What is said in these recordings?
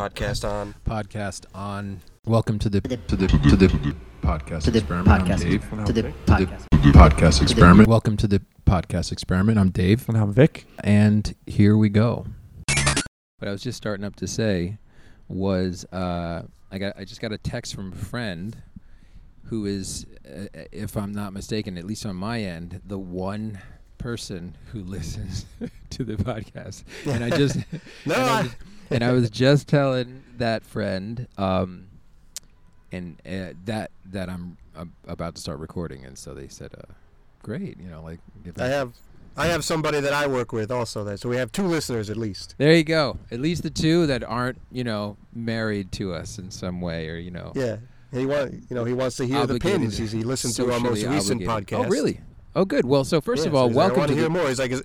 Podcast on. podcast on. Welcome to the to the to the podcast to the experiment. I'm podcast Dave. to To the podcast podcast experiment. welcome to the podcast experiment. I'm Dave, And I'm Vic. and here we go. What I was just starting up to say was uh, I got I just got a text from a friend who is, uh, if I'm not mistaken, at least on my end, the one person who listens to the podcast. And I just No, and, I was, and I was just telling that friend, um, and uh, that that I'm uh, about to start recording, and so they said, uh, "Great, you know, like." I have I have somebody that I work with also there, so we have two listeners at least. There you go. At least the two that aren't, you know, married to us in some way, or you know, Yeah. He want you know he wants to hear Obligated. the pins. He's, he listened to our most recent obligated. podcast. Oh, really? Oh, good. Well, so first Yeah, of all, so he's like, welcome I want to to hear the, more. He's like, is,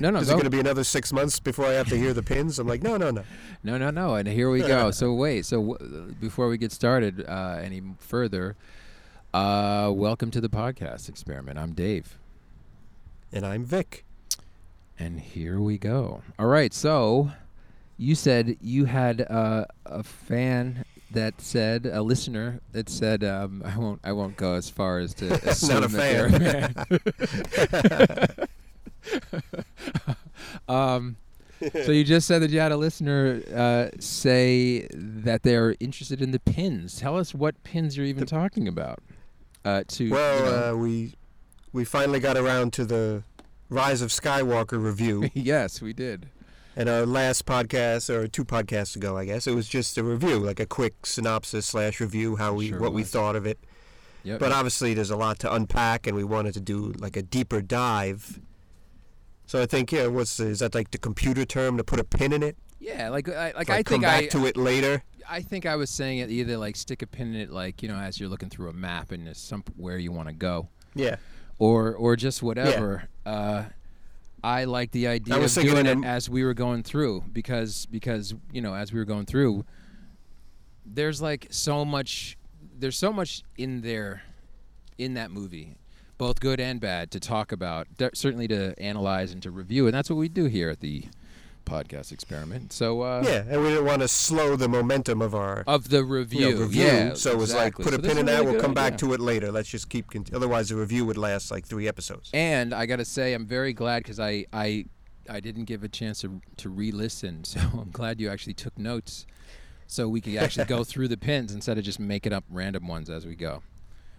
no, no, is it going to be another six months before I have to hear the pins? I'm like, no, no, no. No, no, no. And here we go. so wait. So w- before we get started uh, any further, uh, welcome to the podcast experiment. I'm Dave, And I'm Vic. and here we go. All right. So you said you had uh, a fan that said a listener that said um, I won't I won't go as far as to assume a that fan. um, so you just said that you had a listener uh, say that they're interested in the pins. Tell us what pins you're even talking about. Uh, to you Well, know- uh, we we finally got around to the Rise of Skywalker review. yes, we did. And our last podcast, or two podcasts ago, I guess, it was just a review, like a quick synopsis slash review, how we Sure what we thought of it. Yep. But obviously, there's a lot to unpack, and we wanted to do like a deeper dive. So I think, yeah, what's is that like the computer term to put a pin in it? yeah, like I, like To, I come think back I to it later. I think I was saying it either like stick a pin in it, like you know, as you're looking through a map and there's somewhere you want to go, Yeah, or or just whatever. Uh, I like the idea of doing it as we were going through because because you know as we were going through, there's like so much, there's so much in there, in that movie, both good and bad to talk about. Certainly to analyze and to review, and that's what we do here at the podcast experiment. So uh, yeah, and we didn't want to slow the momentum of our of the you review, know, review. yeah. so it was like put a So this pin in a that. We'll come back to it later. Let's just keep. Cont- otherwise, the review would last like three episodes. And I got to say, I'm very glad because I, I, I didn't give a chance to, to re-listen. So I'm glad you actually took notes, so we could actually go through the pins instead of just making up random ones as we go.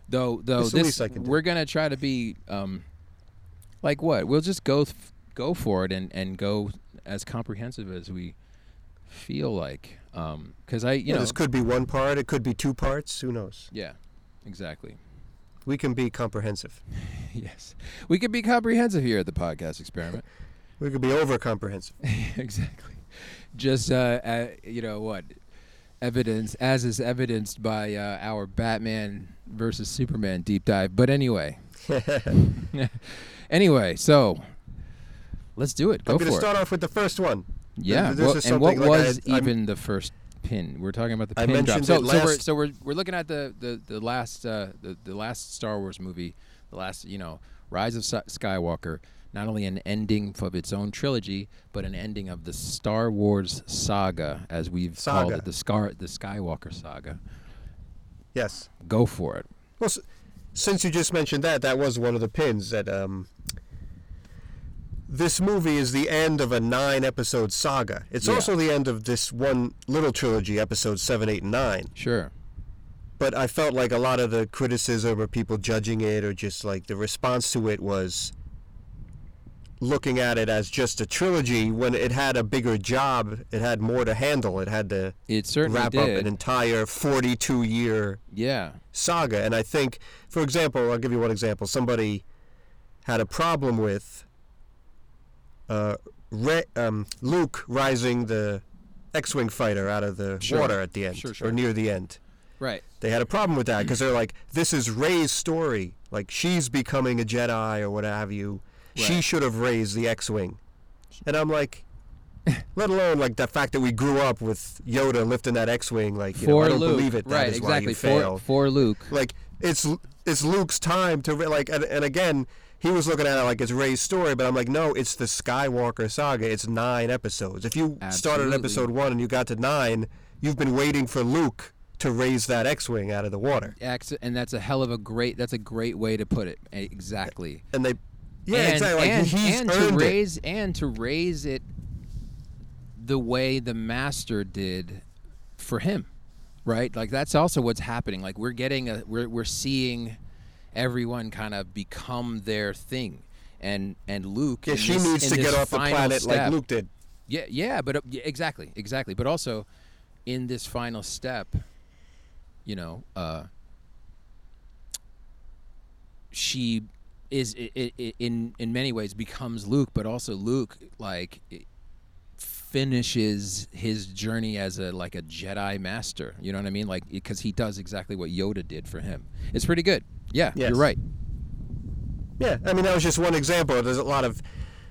Though, though this least I can do. we're gonna try to be, um, like what? We'll just go, th- go for it and and go as comprehensive as we feel like. Um, because I, you Yeah, know, this could be one part. It could be two parts. Who knows? yeah, exactly. We can be comprehensive. yes, we can be comprehensive here at the podcast experiment. We could be over comprehensive. exactly. Just uh, uh, you know what evidence, as is evidenced by uh, our Batman versus Superman deep dive. But anyway, anyway, so let's do it. Go for it. I'm going to start off with the first one. Yeah. this well, is and what like I was I'm- even the first pin? We're talking about the I pin drop. So, so we're so we're we're looking at the the the last uh, the the last Star Wars movie, the last you know Rise of Skywalker. Not only an ending of its own trilogy, but an ending of the Star Wars saga, as we've called it, the Scar the Skywalker saga. Yes. Go for it. Well, s- since you just mentioned that, that was one of the pins that um, this movie is the end of a nine-episode saga. It's Yeah. also the end of this one little trilogy, episodes seven, eight, and nine. Sure. But I felt like a lot of the criticism or people judging it or just like the response to it was looking at it as just a trilogy when it had a bigger job. It had more to handle. It had to It certainly wrap up an entire 42-year yeah. saga. And I think, for example, I'll give you one example. Somebody had a problem with uh, Re- um, Luke rising the X-wing fighter out of the Sure. water at the end Sure, sure. or near the end. Right. They had a problem with that because they're like, this is Rey's story. Like she's becoming a Jedi or what have you. She should have raised the X-wing. And I'm like, let alone like the fact that we grew up with Yoda lifting that X-wing. Like, you know, I don't Luke. believe it. That right. is exactly. for failed for Luke. like it's it's Luke's time to like and, and again he was looking at it like it's Rey's story, but I'm like, no, it's the Skywalker saga. It's nine episodes. If you started at episode one and you got to nine, you've been waiting for Luke to raise that X-wing out of the water, and that's a hell of a great. That's a great way to put it. Exactly. and they, yeah, and, exactly. Like, and, he's and to earned it. raise and to raise it the way the master did for him, right? Like that's also what's happening. Like we're getting a we're we're seeing everyone kind of become their thing, and and Luke. Yeah, she this- needs to get off the planet like Luke did. yeah, yeah, but uh, yeah, exactly, exactly. But also, in this final step, you know, uh, she is i i i in in many ways becomes Luke, but also Luke like finishes his journey as a like a Jedi master. You know what I mean? Like because he does exactly what Yoda did for him. It's pretty good. Yeah, Yes. you're right. Yeah, I mean that was just one example. There's a lot of,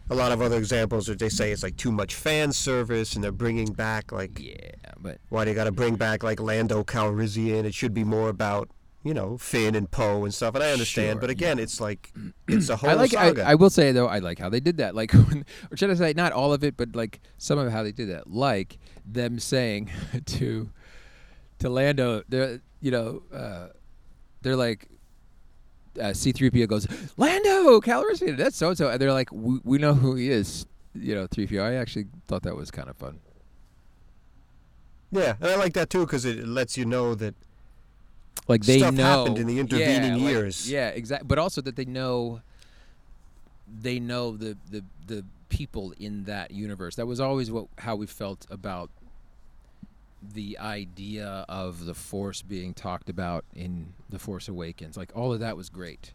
a lot of other examples where they say it's like too much fan service, and they're bringing back like Yeah, but why do you got to bring back like Lando Calrissian? It should be more about you know Finn and Poe and stuff. And I understand, Sure, but again, it's like it's a whole I like. I. I will say though, I like how they did that. Like, when, or should I say, not all of it, but like some of how they did that. Like them saying to to Lando, they're you know, uh, they're like. Uh, C3PO goes, Lando Calrissian, that's so and so, and they're like, we, we know who he is, you know, 3PO. I actually thought that was kind of fun. yeah, and I like that too because it lets you know that Like they Stuff know happened in the intervening yeah, like- years. yeah, exactly. But also that they know they know the the the people in that universe. That was always what how we felt about the idea of the Force being talked about in the Force Awakens. Like all of that was great,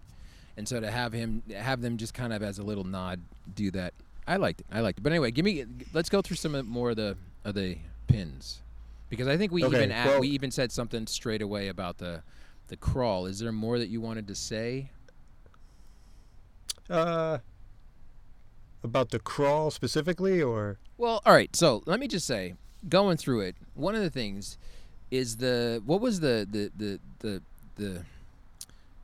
and so to have him have them just kind of as a little nod do that, I liked it. I liked it. But anyway, give me let's go through some of- more of the of the pins because I think we Okay, even at, well- we even said something straight away about the the crawl. Is there more that you wanted to say? uh, about the crawl specifically, or Well, all right. So let me just say, going through it, one of the things is the what was the the the the the,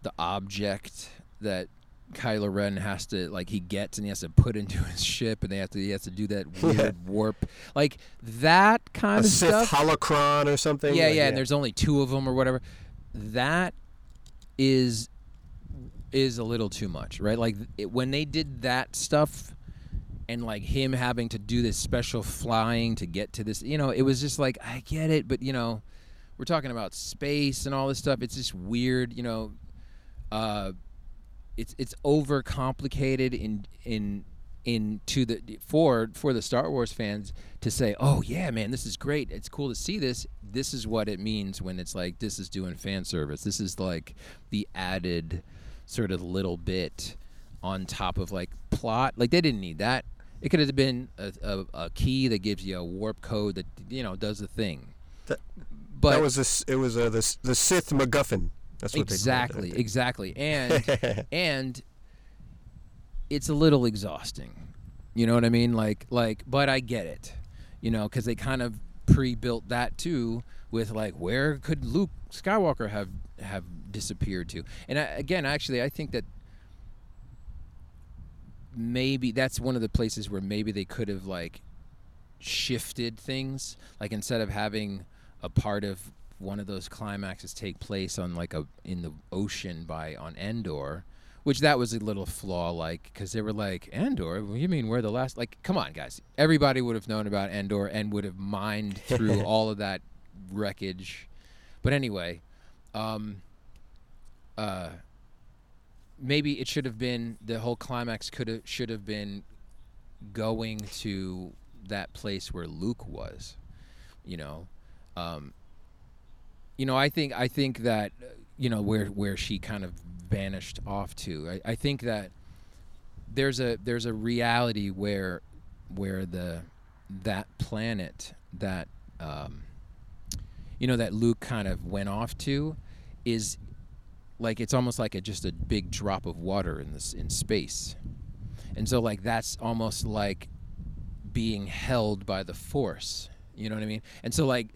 the object that Kylo Ren has to like he gets and he has to put into his ship and they have to he has to do that weird warp like that kind a of Sith stuff. holocron or something. yeah, Like, yeah, and there's only two of them or whatever. That is is a little too much, right? Like it, when they did that stuff and like him having to do this special flying to get to this, you know, it was just like I get it, but you know, we're talking about space and all this stuff. It's just weird, you know. Uh, it's it's overcomplicated in in in to the for for the Star Wars fans to say, "Oh yeah, man, this is great. It's cool to see this. This is what it means when it's like this is doing fan service. This is like the added sort of little bit on top of like plot. Like they didn't need that. It could have been a, a, a key that gives you a warp code that you know does the thing. That- but that was. It was uh, the the Sith MacGuffin. That's what exactly, they exactly, and and it's a little exhausting. You know what I mean? Like like, but I get it. You know, because they kind of pre-built that too with like where could Luke Skywalker have have disappeared to? And I, again, actually, I think that maybe that's one of the places where maybe they could have like shifted things. Like instead of having a part of one of those climaxes take place on like a in the ocean by on Endor which that was a little flaw like because they were like Endor? You mean we're the last like come on guys. Everybody would have known about Endor and would have mined through all of that wreckage. But anyway um uh maybe it should have been the whole climax could have should have been going to that place where Luke was you know? Um you know I think I think that you know where where she kind of vanished off to I, I think that there's a there's a reality where where the that planet that um you know that Luke kind of went off to is like it's almost like a just a big drop of water in this in space and so like that's almost like being held by the force you know what i mean and so like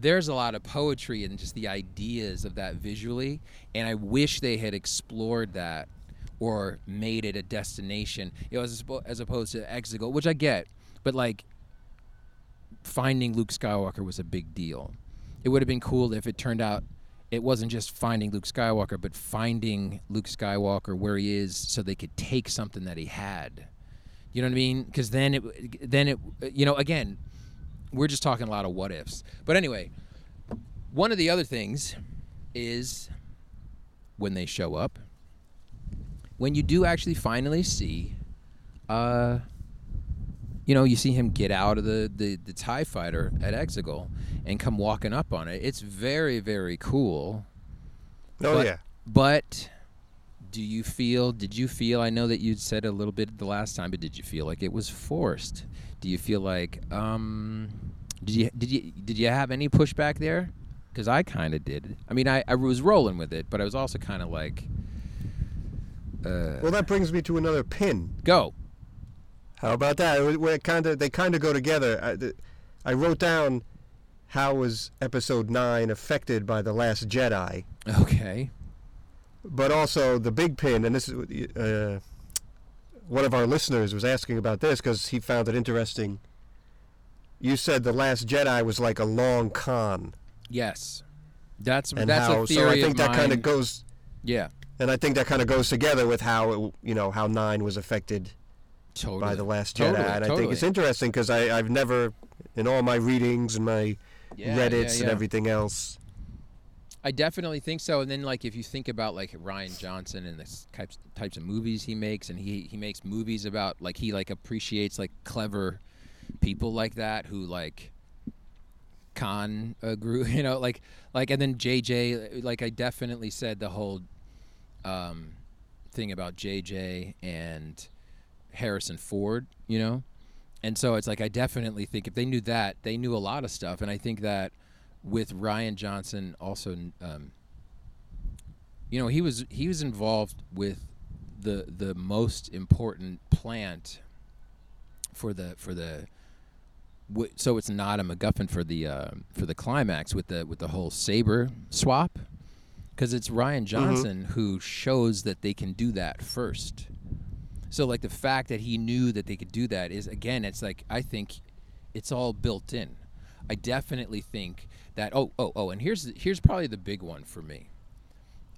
there's a lot of poetry and just the ideas of that visually and i wish they had explored that or made it a destination. You know, as as opposed to Exegol, which I get, but like finding Luke Skywalker was a big deal. It would have been cool if it turned out it wasn't just finding Luke Skywalker, but finding Luke Skywalker where he is, so they could take something that he had. You know what I mean? Because then it, then it, you know, again, we're just talking a lot of what ifs. But anyway, one of the other things is when they show up, when you do actually finally see, uh, you know, you see him get out of the, the, the TIE fighter at Exegol and come walking up on it. It's very, very cool. Oh But- yeah. But do you feel, did you feel, I know that you said a little bit the last time, but did you feel like it was forced? Do you feel like, um, did you, did you, did you have any pushback there? Because I kind of did. I mean, I, I was rolling with it, but I was also kind of like, uh, Well, that brings me to another pin. go. How about that? It kind of they kind of go together. I, I wrote down how was Episode Nine affected by the Last Jedi, Okay. but also the big pin. And this is uh, one of our listeners was asking about this because he found it interesting. You said the Last Jedi was like a long con, Yes. That's, and that's how a so theory I think that kind of goes, Yeah. and I think that kind of goes together with how it, you know how Nine was affected Totally. by the Last Jedi, Totally, and I think it's interesting because I I've never in all my readings and my Yeah, Reddits yeah, and everything else. I definitely think so. And then, like, if you think about like Rian Johnson and the types types of movies he makes, and he he makes movies about like he like appreciates like clever people like that who like con uh, grew, you know, like like and then JJ, like I definitely said the whole um, thing about JJ and Harrison Ford, you know. And so it's like I definitely think if they knew that, they knew a lot of stuff, and I think that with Rian Johnson also, um, you know, he was he was involved with the the most important plant for the for the. So it's not a MacGuffin for the uh, for the climax with the with the whole saber swap, because it's Rian Johnson who shows that they can do that first. So like the fact that he knew that they could do that is again, it's like I think it's all built in. I definitely think that. Oh, oh, oh, and here's here's probably the big one for me.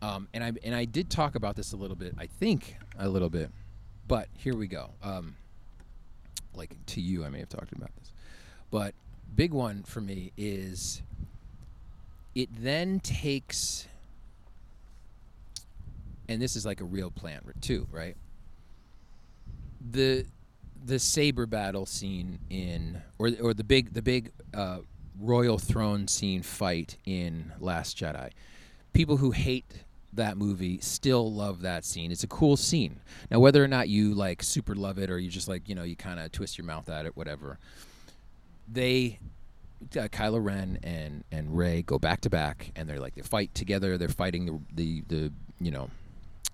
Um, and I and I did talk about this a little bit. I think a little bit, but here we go. Um, like to you, I may have talked about this, but big one for me is it then takes, and this is like a real plant too, right? The the saber battle scene in or or the big the big uh, royal throne scene fight in Last Jedi. People who hate that movie still love that scene. It's a cool scene. Now whether or not you like super love it or you just like, you know, you kind of twist your mouth at it whatever. They uh, Kylo Ren and and Rey go back to back and they're like they fight together. They're fighting the the the you know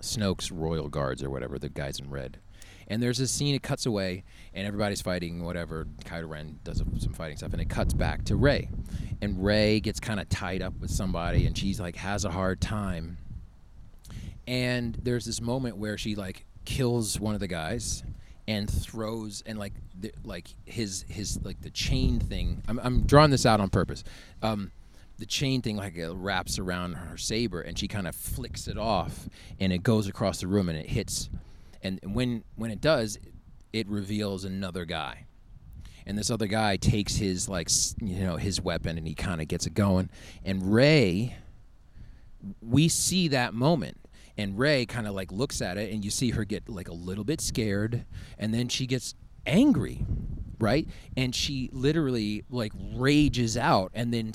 Snoke's royal guards or whatever, the guys in red. And there's this scene, it cuts away, and everybody's fighting, whatever. Kylo Ren does some fighting stuff, and it cuts back to Rey. And Rey gets kind of tied up with somebody, and she's like, has a hard time. And there's this moment where she, like, kills one of the guys and throws, and, like, the, like his, his, like, the chain thing. I'm, I'm drawing this out on purpose. Um, the chain thing like it wraps around her saber and she kind of flicks it off and it goes across the room and it hits and when when it does it reveals another guy. And this other guy takes his like you know his weapon and he kind of gets it going. And rey we see that moment. And rey kind of like looks at it and you see her get like a little bit scared. And then she gets angry right? And she literally like rages out and then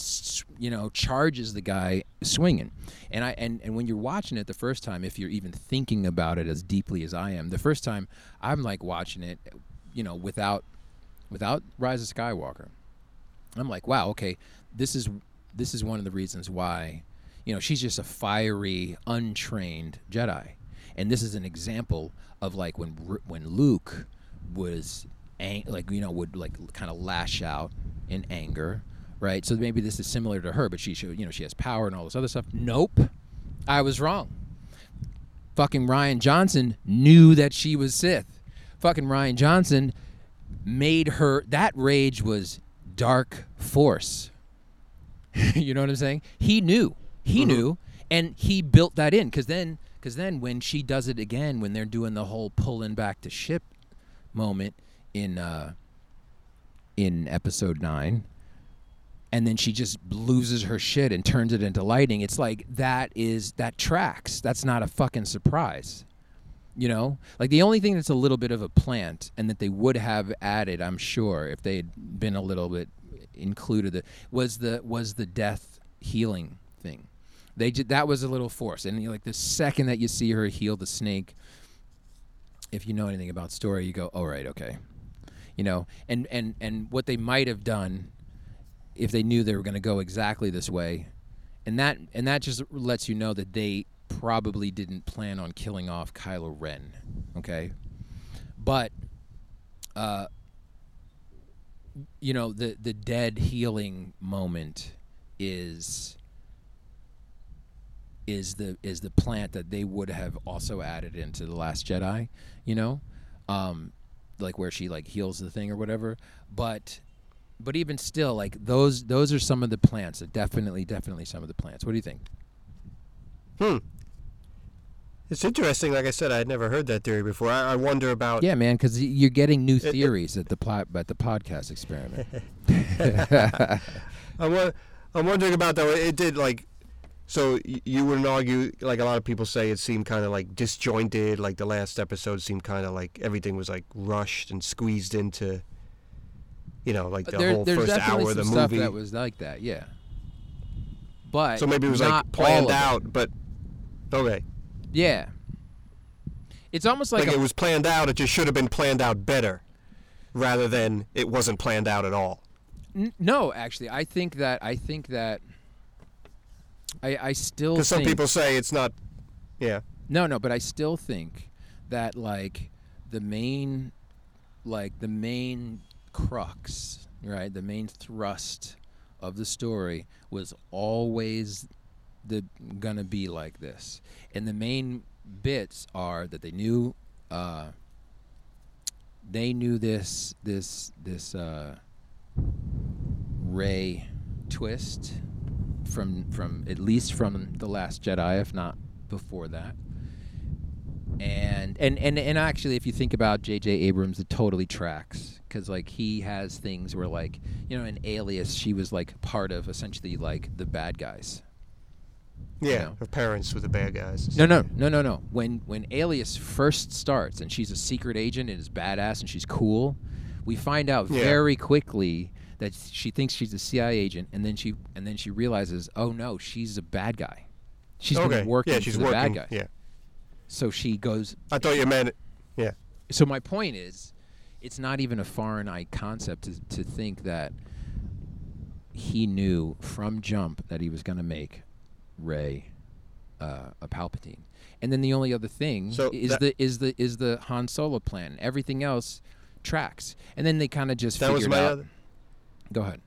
you know charges the guy swinging. And i and, and when you're watching it the first time if you're even thinking about it as deeply as i am the first time i'm like watching it you know without without rise of skywalker i'm like wow okay this is this is one of the reasons why you know she's just a fiery untrained jedi. And this is an example of like when when luke was ang- like you know would like kind of lash out in anger right so maybe this is similar to her but she should you know she has power and all this other stuff nope i was wrong fucking Rian Johnson knew that she was Sith. Fucking Rian Johnson made her that rage was dark force. you know what I'm saying? He knew. He Mhm. knew and he built that in cuz then cuz then when she does it again when they're doing the whole pulling back to ship moment in uh in episode 9 and then she just loses her shit and turns it into lighting it's like that is that tracks. That's not a fucking surprise. You know? Like the only thing that's a little bit of a plant and that they would have added i'm sure if they had been a little bit included was the was the death healing thing. They did that was a little forced. And like the second that you see her heal the snake if you know anything about story you go oh right okay you know and and and what they might have done if they knew they were going to go exactly this way. And that and that just lets you know that they probably didn't plan on killing off Kylo Ren okay? But uh you know the the dead healing moment is is the is the plant that they would have also added into the last Jedi, you know, um, like where she like heals the thing or whatever. But but even still, like those those are some of the plants. That definitely definitely some of the plants. What do you think? Hmm. It's interesting. Like I said, I had never heard that theory before. I, I wonder about. Yeah, man, because you're getting new theories at the plot at the podcast experiment. I'm, I'm wondering about though. It did like. So you wouldn't argue like a lot of people say it seemed kind of like disjointed. Like the last episode seemed kind of like everything was like rushed and squeezed into. You know, like the there, whole first hour of the stuff movie. that was like that. Yeah. But so maybe it was like planned out, but okay. Yeah. It's almost like, Like, a, it was planned out. It just should have been planned out better, rather than it wasn't planned out at all. N- no, actually, I think that I think that I I still Because some people say it's not. Yeah. no no, but I still think that like the main like the main crux, right? The main thrust of the story was always the gonna be like this, and the main bits are that they knew. Uh, they knew this this this uh, Rey twist from from at least from the Last Jedi, if not before that. And and and and actually, if you think about J.J. Abrams, it totally tracks because like he has things where like you know in Alias, she was like part of essentially like the bad guys. Yeah. know. Her parents were the bad guys. No, no, no, no, no. When when Alias first starts and she's a secret agent and is badass and she's cool, we find out Yeah. very quickly that she thinks she's a CIA agent, and then she and then she realizes, oh no, she's a bad guy. She's okay. been working yeah, she's for the working. bad guy. Yeah. So she goes. I thought you meant. Yeah. So my point is, it's not even a foreign eye concept to, to think that he knew from jump that he was going to make Rey uh, a Palpatine. And then the only other thing So is that- the is the is the Han Solo plan. Everything else tracks. And then they kind of just That was my out. other. Go ahead.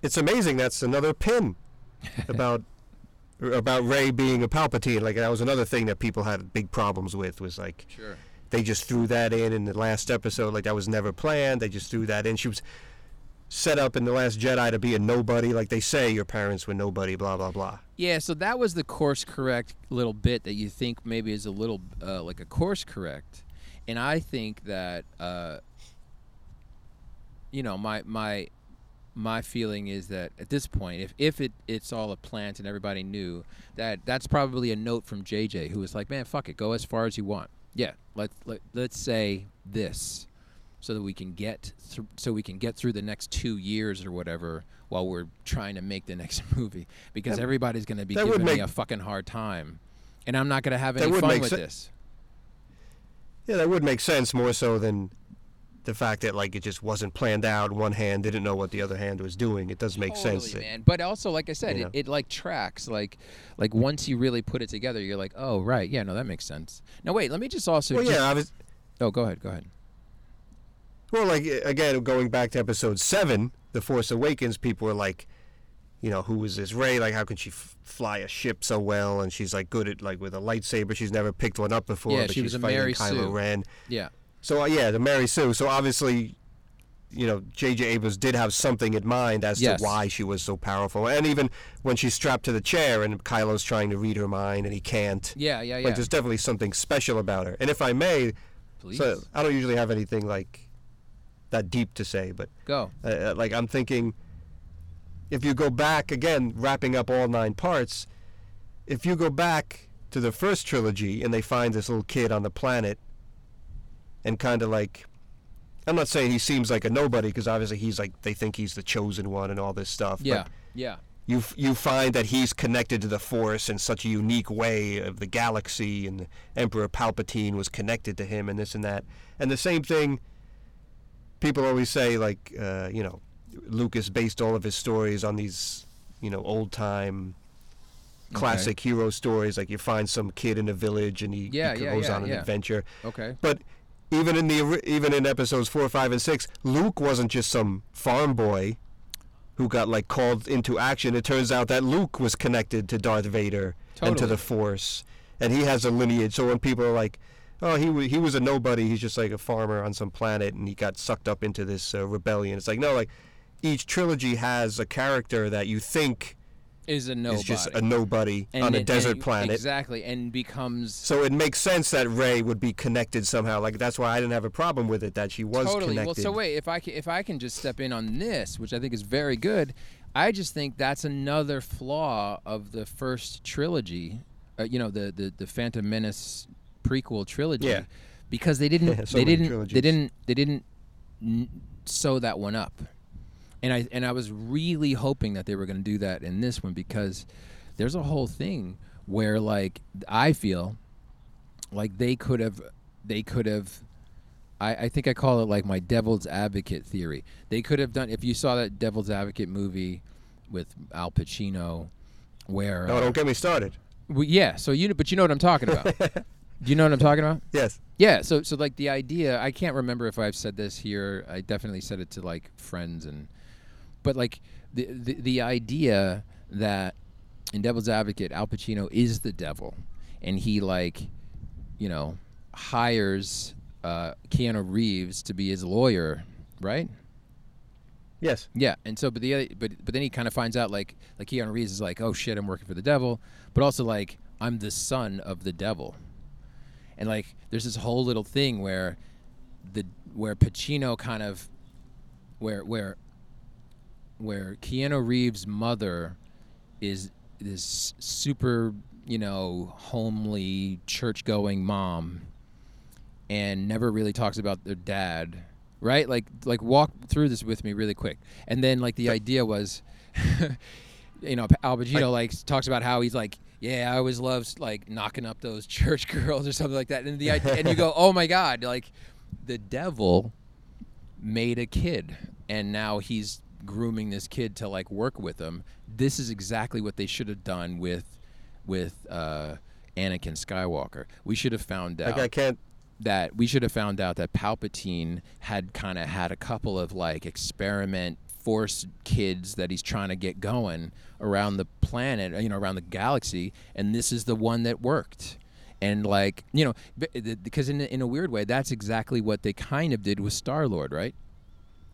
It's amazing. That's another pin about about Rey being a Palpatine. Like that was another thing that people had big problems with. Was like Sure. they just threw that in in the last episode. Like that was never planned. They just threw that in. She was set up in the Last Jedi to be a nobody. Like they say, your parents were nobody. Blah blah blah. Yeah, so that was the course correct little bit that you think maybe is a little uh, like a course correct, and I think that uh, you know my my my feeling is that at this point, if if it it's all a plant and everybody knew that, that's probably a note from JJ who was like, man, fuck it, go as far as you want. Yeah, let let let's say this. So that we can get thr so we can get through the next two years or whatever while we're trying to make the next movie because That- everybody's going to be giving me a fucking hard time, and I'm not going to have any fun with sen- this. Yeah, that would make sense more so than the fact that like it just wasn't planned out. One hand didn't know what the other hand was doing. It does make totally, sense. man. But also, like I said, it, know. it like tracks. Like, like once you really put it together, you're like, oh right, yeah, no, that makes sense. Now wait, let me just also. well, just, yeah, I was. Oh, go ahead, go ahead. Well, like again, going back to episode seven, The Force Awakens, people are like, you know, who is this Rey? Like, how can she f- fly a ship so well? And she's like good at like with a lightsaber. She's never picked one up before. Yeah, but she she's was a fighting Mary Kylo Sue. Ren. Yeah. So uh, yeah, the Mary Sue. So obviously, you know, J.J. Abrams did have something in mind as Yes. to why she was so powerful. And even when she's strapped to the chair and Kylo's trying to read her mind and he can't. Yeah, yeah, yeah. Like, there's definitely something special about her. And if I may, Please so I don't usually have anything like that deep to say, but go. uh, uh, like I'm thinking, if you go back again, wrapping up all nine parts, if you go back to the first trilogy and they find this little kid on the planet, and kind of like, I'm not saying he seems like a nobody because obviously he's like they think he's the chosen one and all this stuff. Yeah, But yeah. you you find that he's connected to the Force in such a unique way of the galaxy, and Emperor Palpatine was connected to him, and this and that. And the same thing. People always say like uh, you know, Lucas based all of his stories on these you know old time classic hero stories. Like you find some kid in a village and he, Yeah, he yeah, goes yeah, on an yeah. adventure. Okay. But even in the even in episodes four, five, and six, Luke wasn't just some farm boy who got like called into action. It turns out that Luke was connected to Darth Vader and to the Force, and he has a lineage. So when people are like, "Oh, he wa- he was a nobody. He's just like a farmer on some planet, and he got sucked up into this uh, rebellion," it's like no, like each trilogy has a character that you think Is a nobody. is just a nobody And on a desert and- planet. Exactly, and becomes So it makes sense that Rey would be connected somehow. Like that's why I didn't have a problem with it that she was totally. connected. Well, so wait, if I can, if I can just step in on this, which I think is very good, I just think that's another flaw of the first trilogy. Uh, you know, the the the Phantom Menace prequel trilogy. Yeah. Because they didn't, So they many didn't, they trilogies. didn't, they didn't sew that one up. And I and I was really hoping that they were going to do that in this one because there's a whole thing where like I feel like they could have they could have I, I think I call it like my devil's advocate theory. They could have done if you saw that devil's advocate movie with Al Pacino where no, don't get me started. well, yeah, so you but you know what I'm talking about. Do you know what I'm talking about? Yes. Yeah, so so like the idea, I can't remember if I've said this here. I definitely said it to like friends and but like the the, the idea that in Devil's Advocate, Al Pacino is the devil and he like, you know, hires uh, Keanu Reeves to be his lawyer, right? Yes. Yeah, and so but the other, but but then he kind of finds out like like Keanu Reeves is like, oh shit, I'm working for the devil, but also like I'm the son of the devil, and like there's this whole little thing where the where Pacino kind of where where where Keanu Reeves' mother is this super you know homely church going mom and never really talks about their dad right? Like like walk through this with me really quick. And then like the idea was you know al pacino like talks about how he's like yeah i always loved like knocking up those church girls or something like that. And the idea, and you go oh my god like the devil made a kid and now he's grooming this kid to like work with him this is exactly what they should have done with with uh anakin skywalker we should have found out Like I can't. that we should have found out that Palpatine had kind of had a couple of like experiment force kids that he's trying to get going around the planet, you know, around the galaxy, and this is the one that worked. And like, you know, because in in a weird way, that's exactly what they kind of did with Star Lord, right?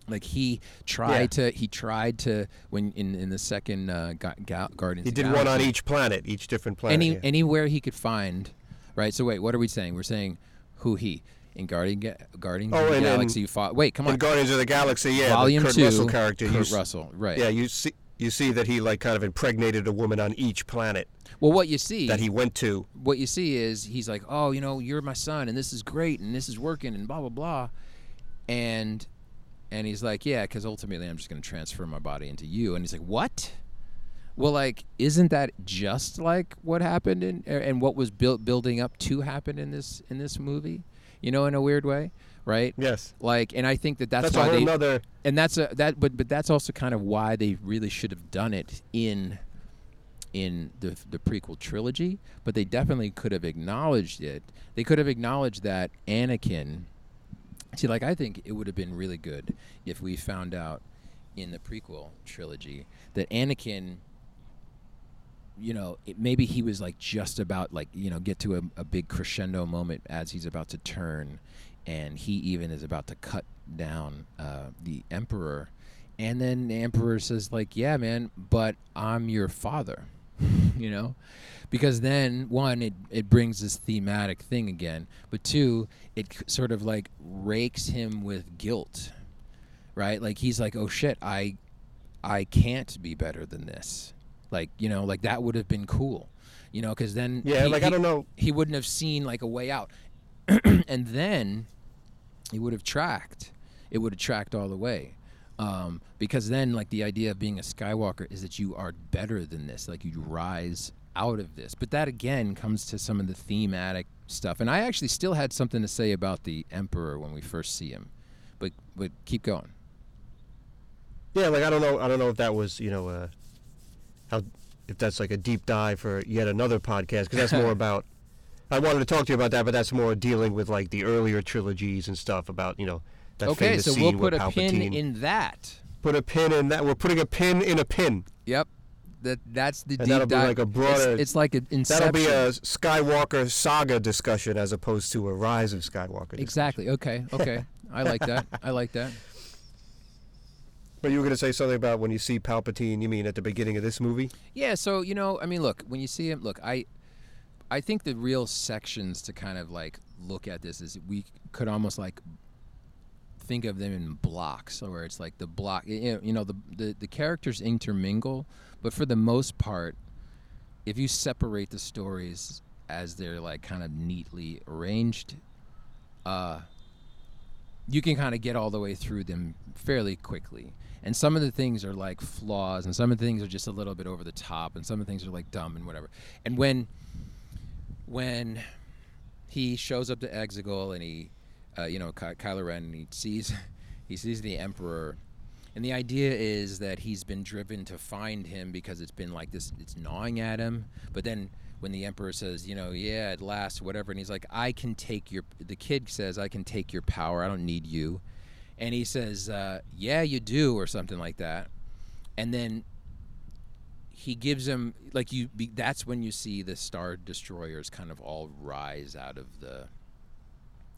Like he tried to he tried to when in in the second uh, Ga- Ga- Guardians He did the one on each planet, each different planet. any yeah. anywhere he could find, right? So wait, what are we saying? We're saying who he in Guardian Ga- Guardians Oh, of the and- and- Galaxy. fought, wait, come in on, Guardians of the Galaxy, yeah, Volume the Kurt two, Russell character. Kurt Russell, right? Yeah, you see, you see that he like kind of impregnated a woman on each planet Well, what you see that he went to. what you see is he's like, oh, you know, you're my son, and this is great, and this is working, and blah blah blah, and and he's like, yeah, because ultimately I'm just going to transfer my body into you, and he's like, what? Well, like, isn't that just like what happened in er, and what was built building up to happen in this in this movie? You know, in a weird way, right? Yes, Like, and I think that that's, that's, why they nother. and that's a that but but that's also kind of why they really should have done it in in the the prequel trilogy but they definitely could have acknowledged it they could have acknowledged that Anakin see like I think it would have been really good if we found out in the prequel trilogy that Anakin you know, it, maybe he was like just about like you know get to a, a big crescendo moment as he's about to turn, and he even is about to cut down uh, the emperor, and then the emperor says like, "Yeah, man, but I'm your father," you know, because then one it it brings this thematic thing again, but two it sort of like rakes him with guilt, right? Like he's like, "Oh shit, I I can't be better than this." Like you know, like that would have been cool, you know, because then Yeah, he- like I don't know. he wouldn't have seen like a way out, and then he would have tracked. It would have tracked all the way, um, because then like the idea of being a Skywalker is that you are better than this, like you rise out of this. But that again comes to some of the thematic stuff, and I actually still had something to say about the Emperor when we first see him, but but keep going. Yeah, like I don't know. I don't know if that was you know uh, how if that's like a deep dive for yet another podcast because that's more about. I wanted to talk to you about that, but that's more dealing with like the earlier trilogies and stuff about you know that okay, so we'll put a pin in that. put a pin in that. We're putting a pin in a pin. Yep. That that's the And deep that'll be dive. like a It's- broader- It's, like an That'll be a Skywalker saga discussion as opposed to a Rise of Skywalker. discussion. Exactly. Okay. Okay. I like that. I like that. But you were going to say something about when you see Palpatine. You mean at the beginning of this movie? Yeah. So you know, I mean, look, when you see him, look, I, I think the real sections to kind of like look at this is we could almost like think of them in blocks, or where it's like the block. You know, you know the, the the characters intermingle, but for the most part, if you separate the stories as they're like kind of neatly arranged, uh, you can kind of get all the way through them fairly quickly. And some of the things are like flaws, and some of the things are just a little bit over the top, and some of the things are like dumb and whatever. And when when he shows up to Exegol and he, uh, you know, Ky- Kylo Ren, he sees he sees the Emperor, and the idea is that he's been driven to find him because it's been like this, it's gnawing at him. But then when the Emperor says, you know, yeah, at last, whatever, and he's like, I can take your, the kid says, I can take your power, I don't need you. And he says, uh, yeah, you do, or something like that. And then he gives him like you that's when you see the star destroyers kind of all rise out of the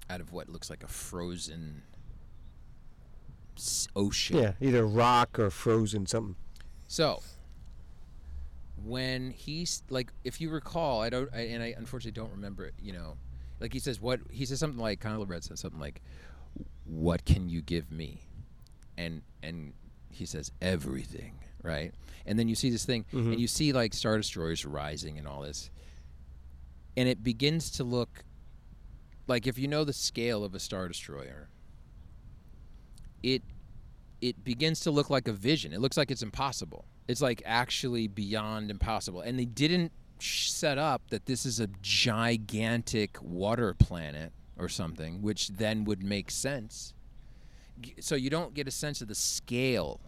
out of what looks like a frozen ocean. Yeah, either rock or frozen something. so when he's like if you recall i don't I, and i unfortunately don't remember it you know like he says what he says something like Kylo Ren says something like what can you give me? And and he says everything right? And then you see this thing mm-hmm. and you see like star destroyers rising and all this. And it begins to look like if you know the scale of a star destroyer it it begins to look like a vision. It looks like it's impossible. It's like actually beyond impossible. And they didn't set up that this is a gigantic water planet or something which then would make sense. So you don't get a sense of the scale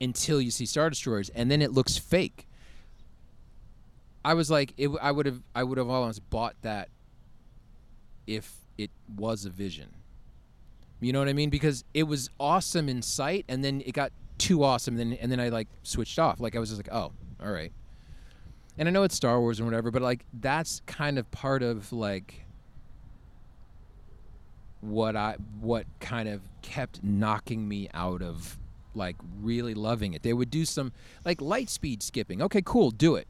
until you see star destroyers and then it looks fake. I was like it, i would have i would have almost bought that if it was a vision you know what i mean because it was awesome in sight and then it got too awesome and then and then i like switched off like i was just like oh all right and i know it's star wars and whatever but like that's kind of part of like what I what kind of kept knocking me out of like really loving it. They would do some like light speed skipping. Okay, cool, do it.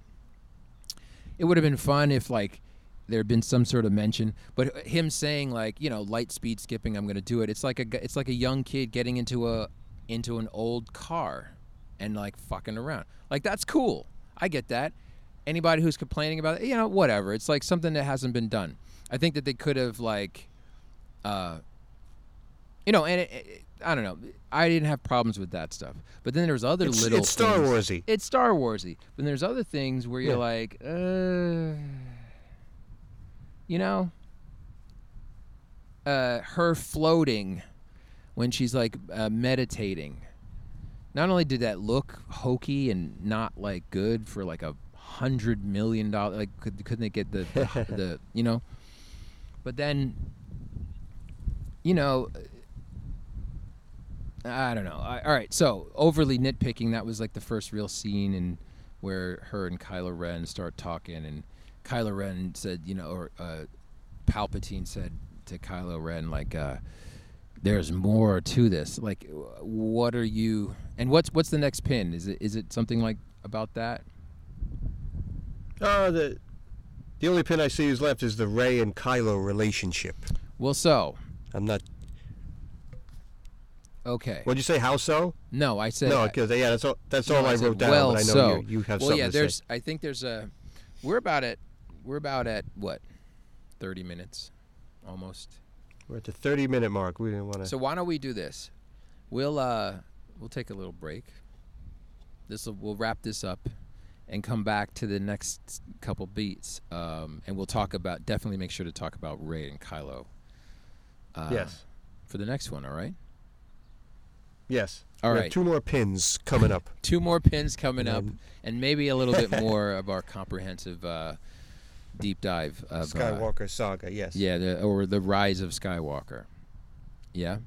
It would have been fun if like there had been some sort of mention, but him saying like you know light speed skipping, I'm gonna do it. It's like a it's like a young kid getting into a into an old car and like fucking around. Like that's cool. I get that. Anybody who's complaining about it, you know, whatever. It's like something that hasn't been done. I think that they could have like uh, you know, and it, it, I don't know. I didn't have problems with that stuff, but then there's other It's, little. it's Star things- Warsy. It's Star Warsy, but then there's other things where you're Yeah. like, uh, you know, uh, her floating when she's like uh, meditating. Not only did that look hokey and not like good for like a hundred million dollar, like could, couldn't they get the, the the you know, but then you know, I don't know. I, all right, so overly nitpicking. That was like the first real scene, and where her and Kylo Ren start talking, and Kylo Ren said, you know, or uh, Palpatine said to Kylo Ren, like, uh, "There's more to this." Like, what are you? And what's what's the next pin? Is it is it something like about that? Uh, the the only pin I see is left is the Rey and Kylo relationship. Well, so I'm not. okay. What'd you say? How so? No, I said No, because yeah, that's all. That's No, all I, said, wrote down. Well, but I know so you, you have well, yeah. There's, say. I think there's a. We're about at, we're about at what, thirty minutes, almost. We're at the 30 minute mark. We didn't want to. So why don't we do this? We'll uh, we'll take a little break. This we'll wrap this up, and come back to the next couple beats, um, and we'll talk about definitely make sure to talk about Rey and Kylo. Uh, yes. For the next one, all right. Yes. All right. two more pins coming up. two more pins coming up, and maybe a little bit more of our comprehensive uh, deep dive of uh, Skywalker saga. Yes. yeah, the, or the rise of Skywalker. Yeah,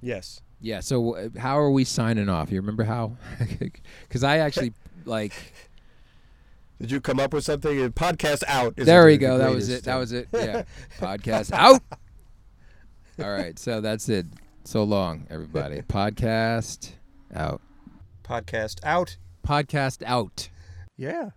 Yes. yeah. So uh, how are we signing off? You remember how? Because I actually like. Did you come up with something? Uh, Podcast out. is There the- we the go. That was it. That uh, was it. Yeah. Podcast out. All right. So that's it. So long, everybody. Podcast out. Podcast out. Podcast out. Yeah.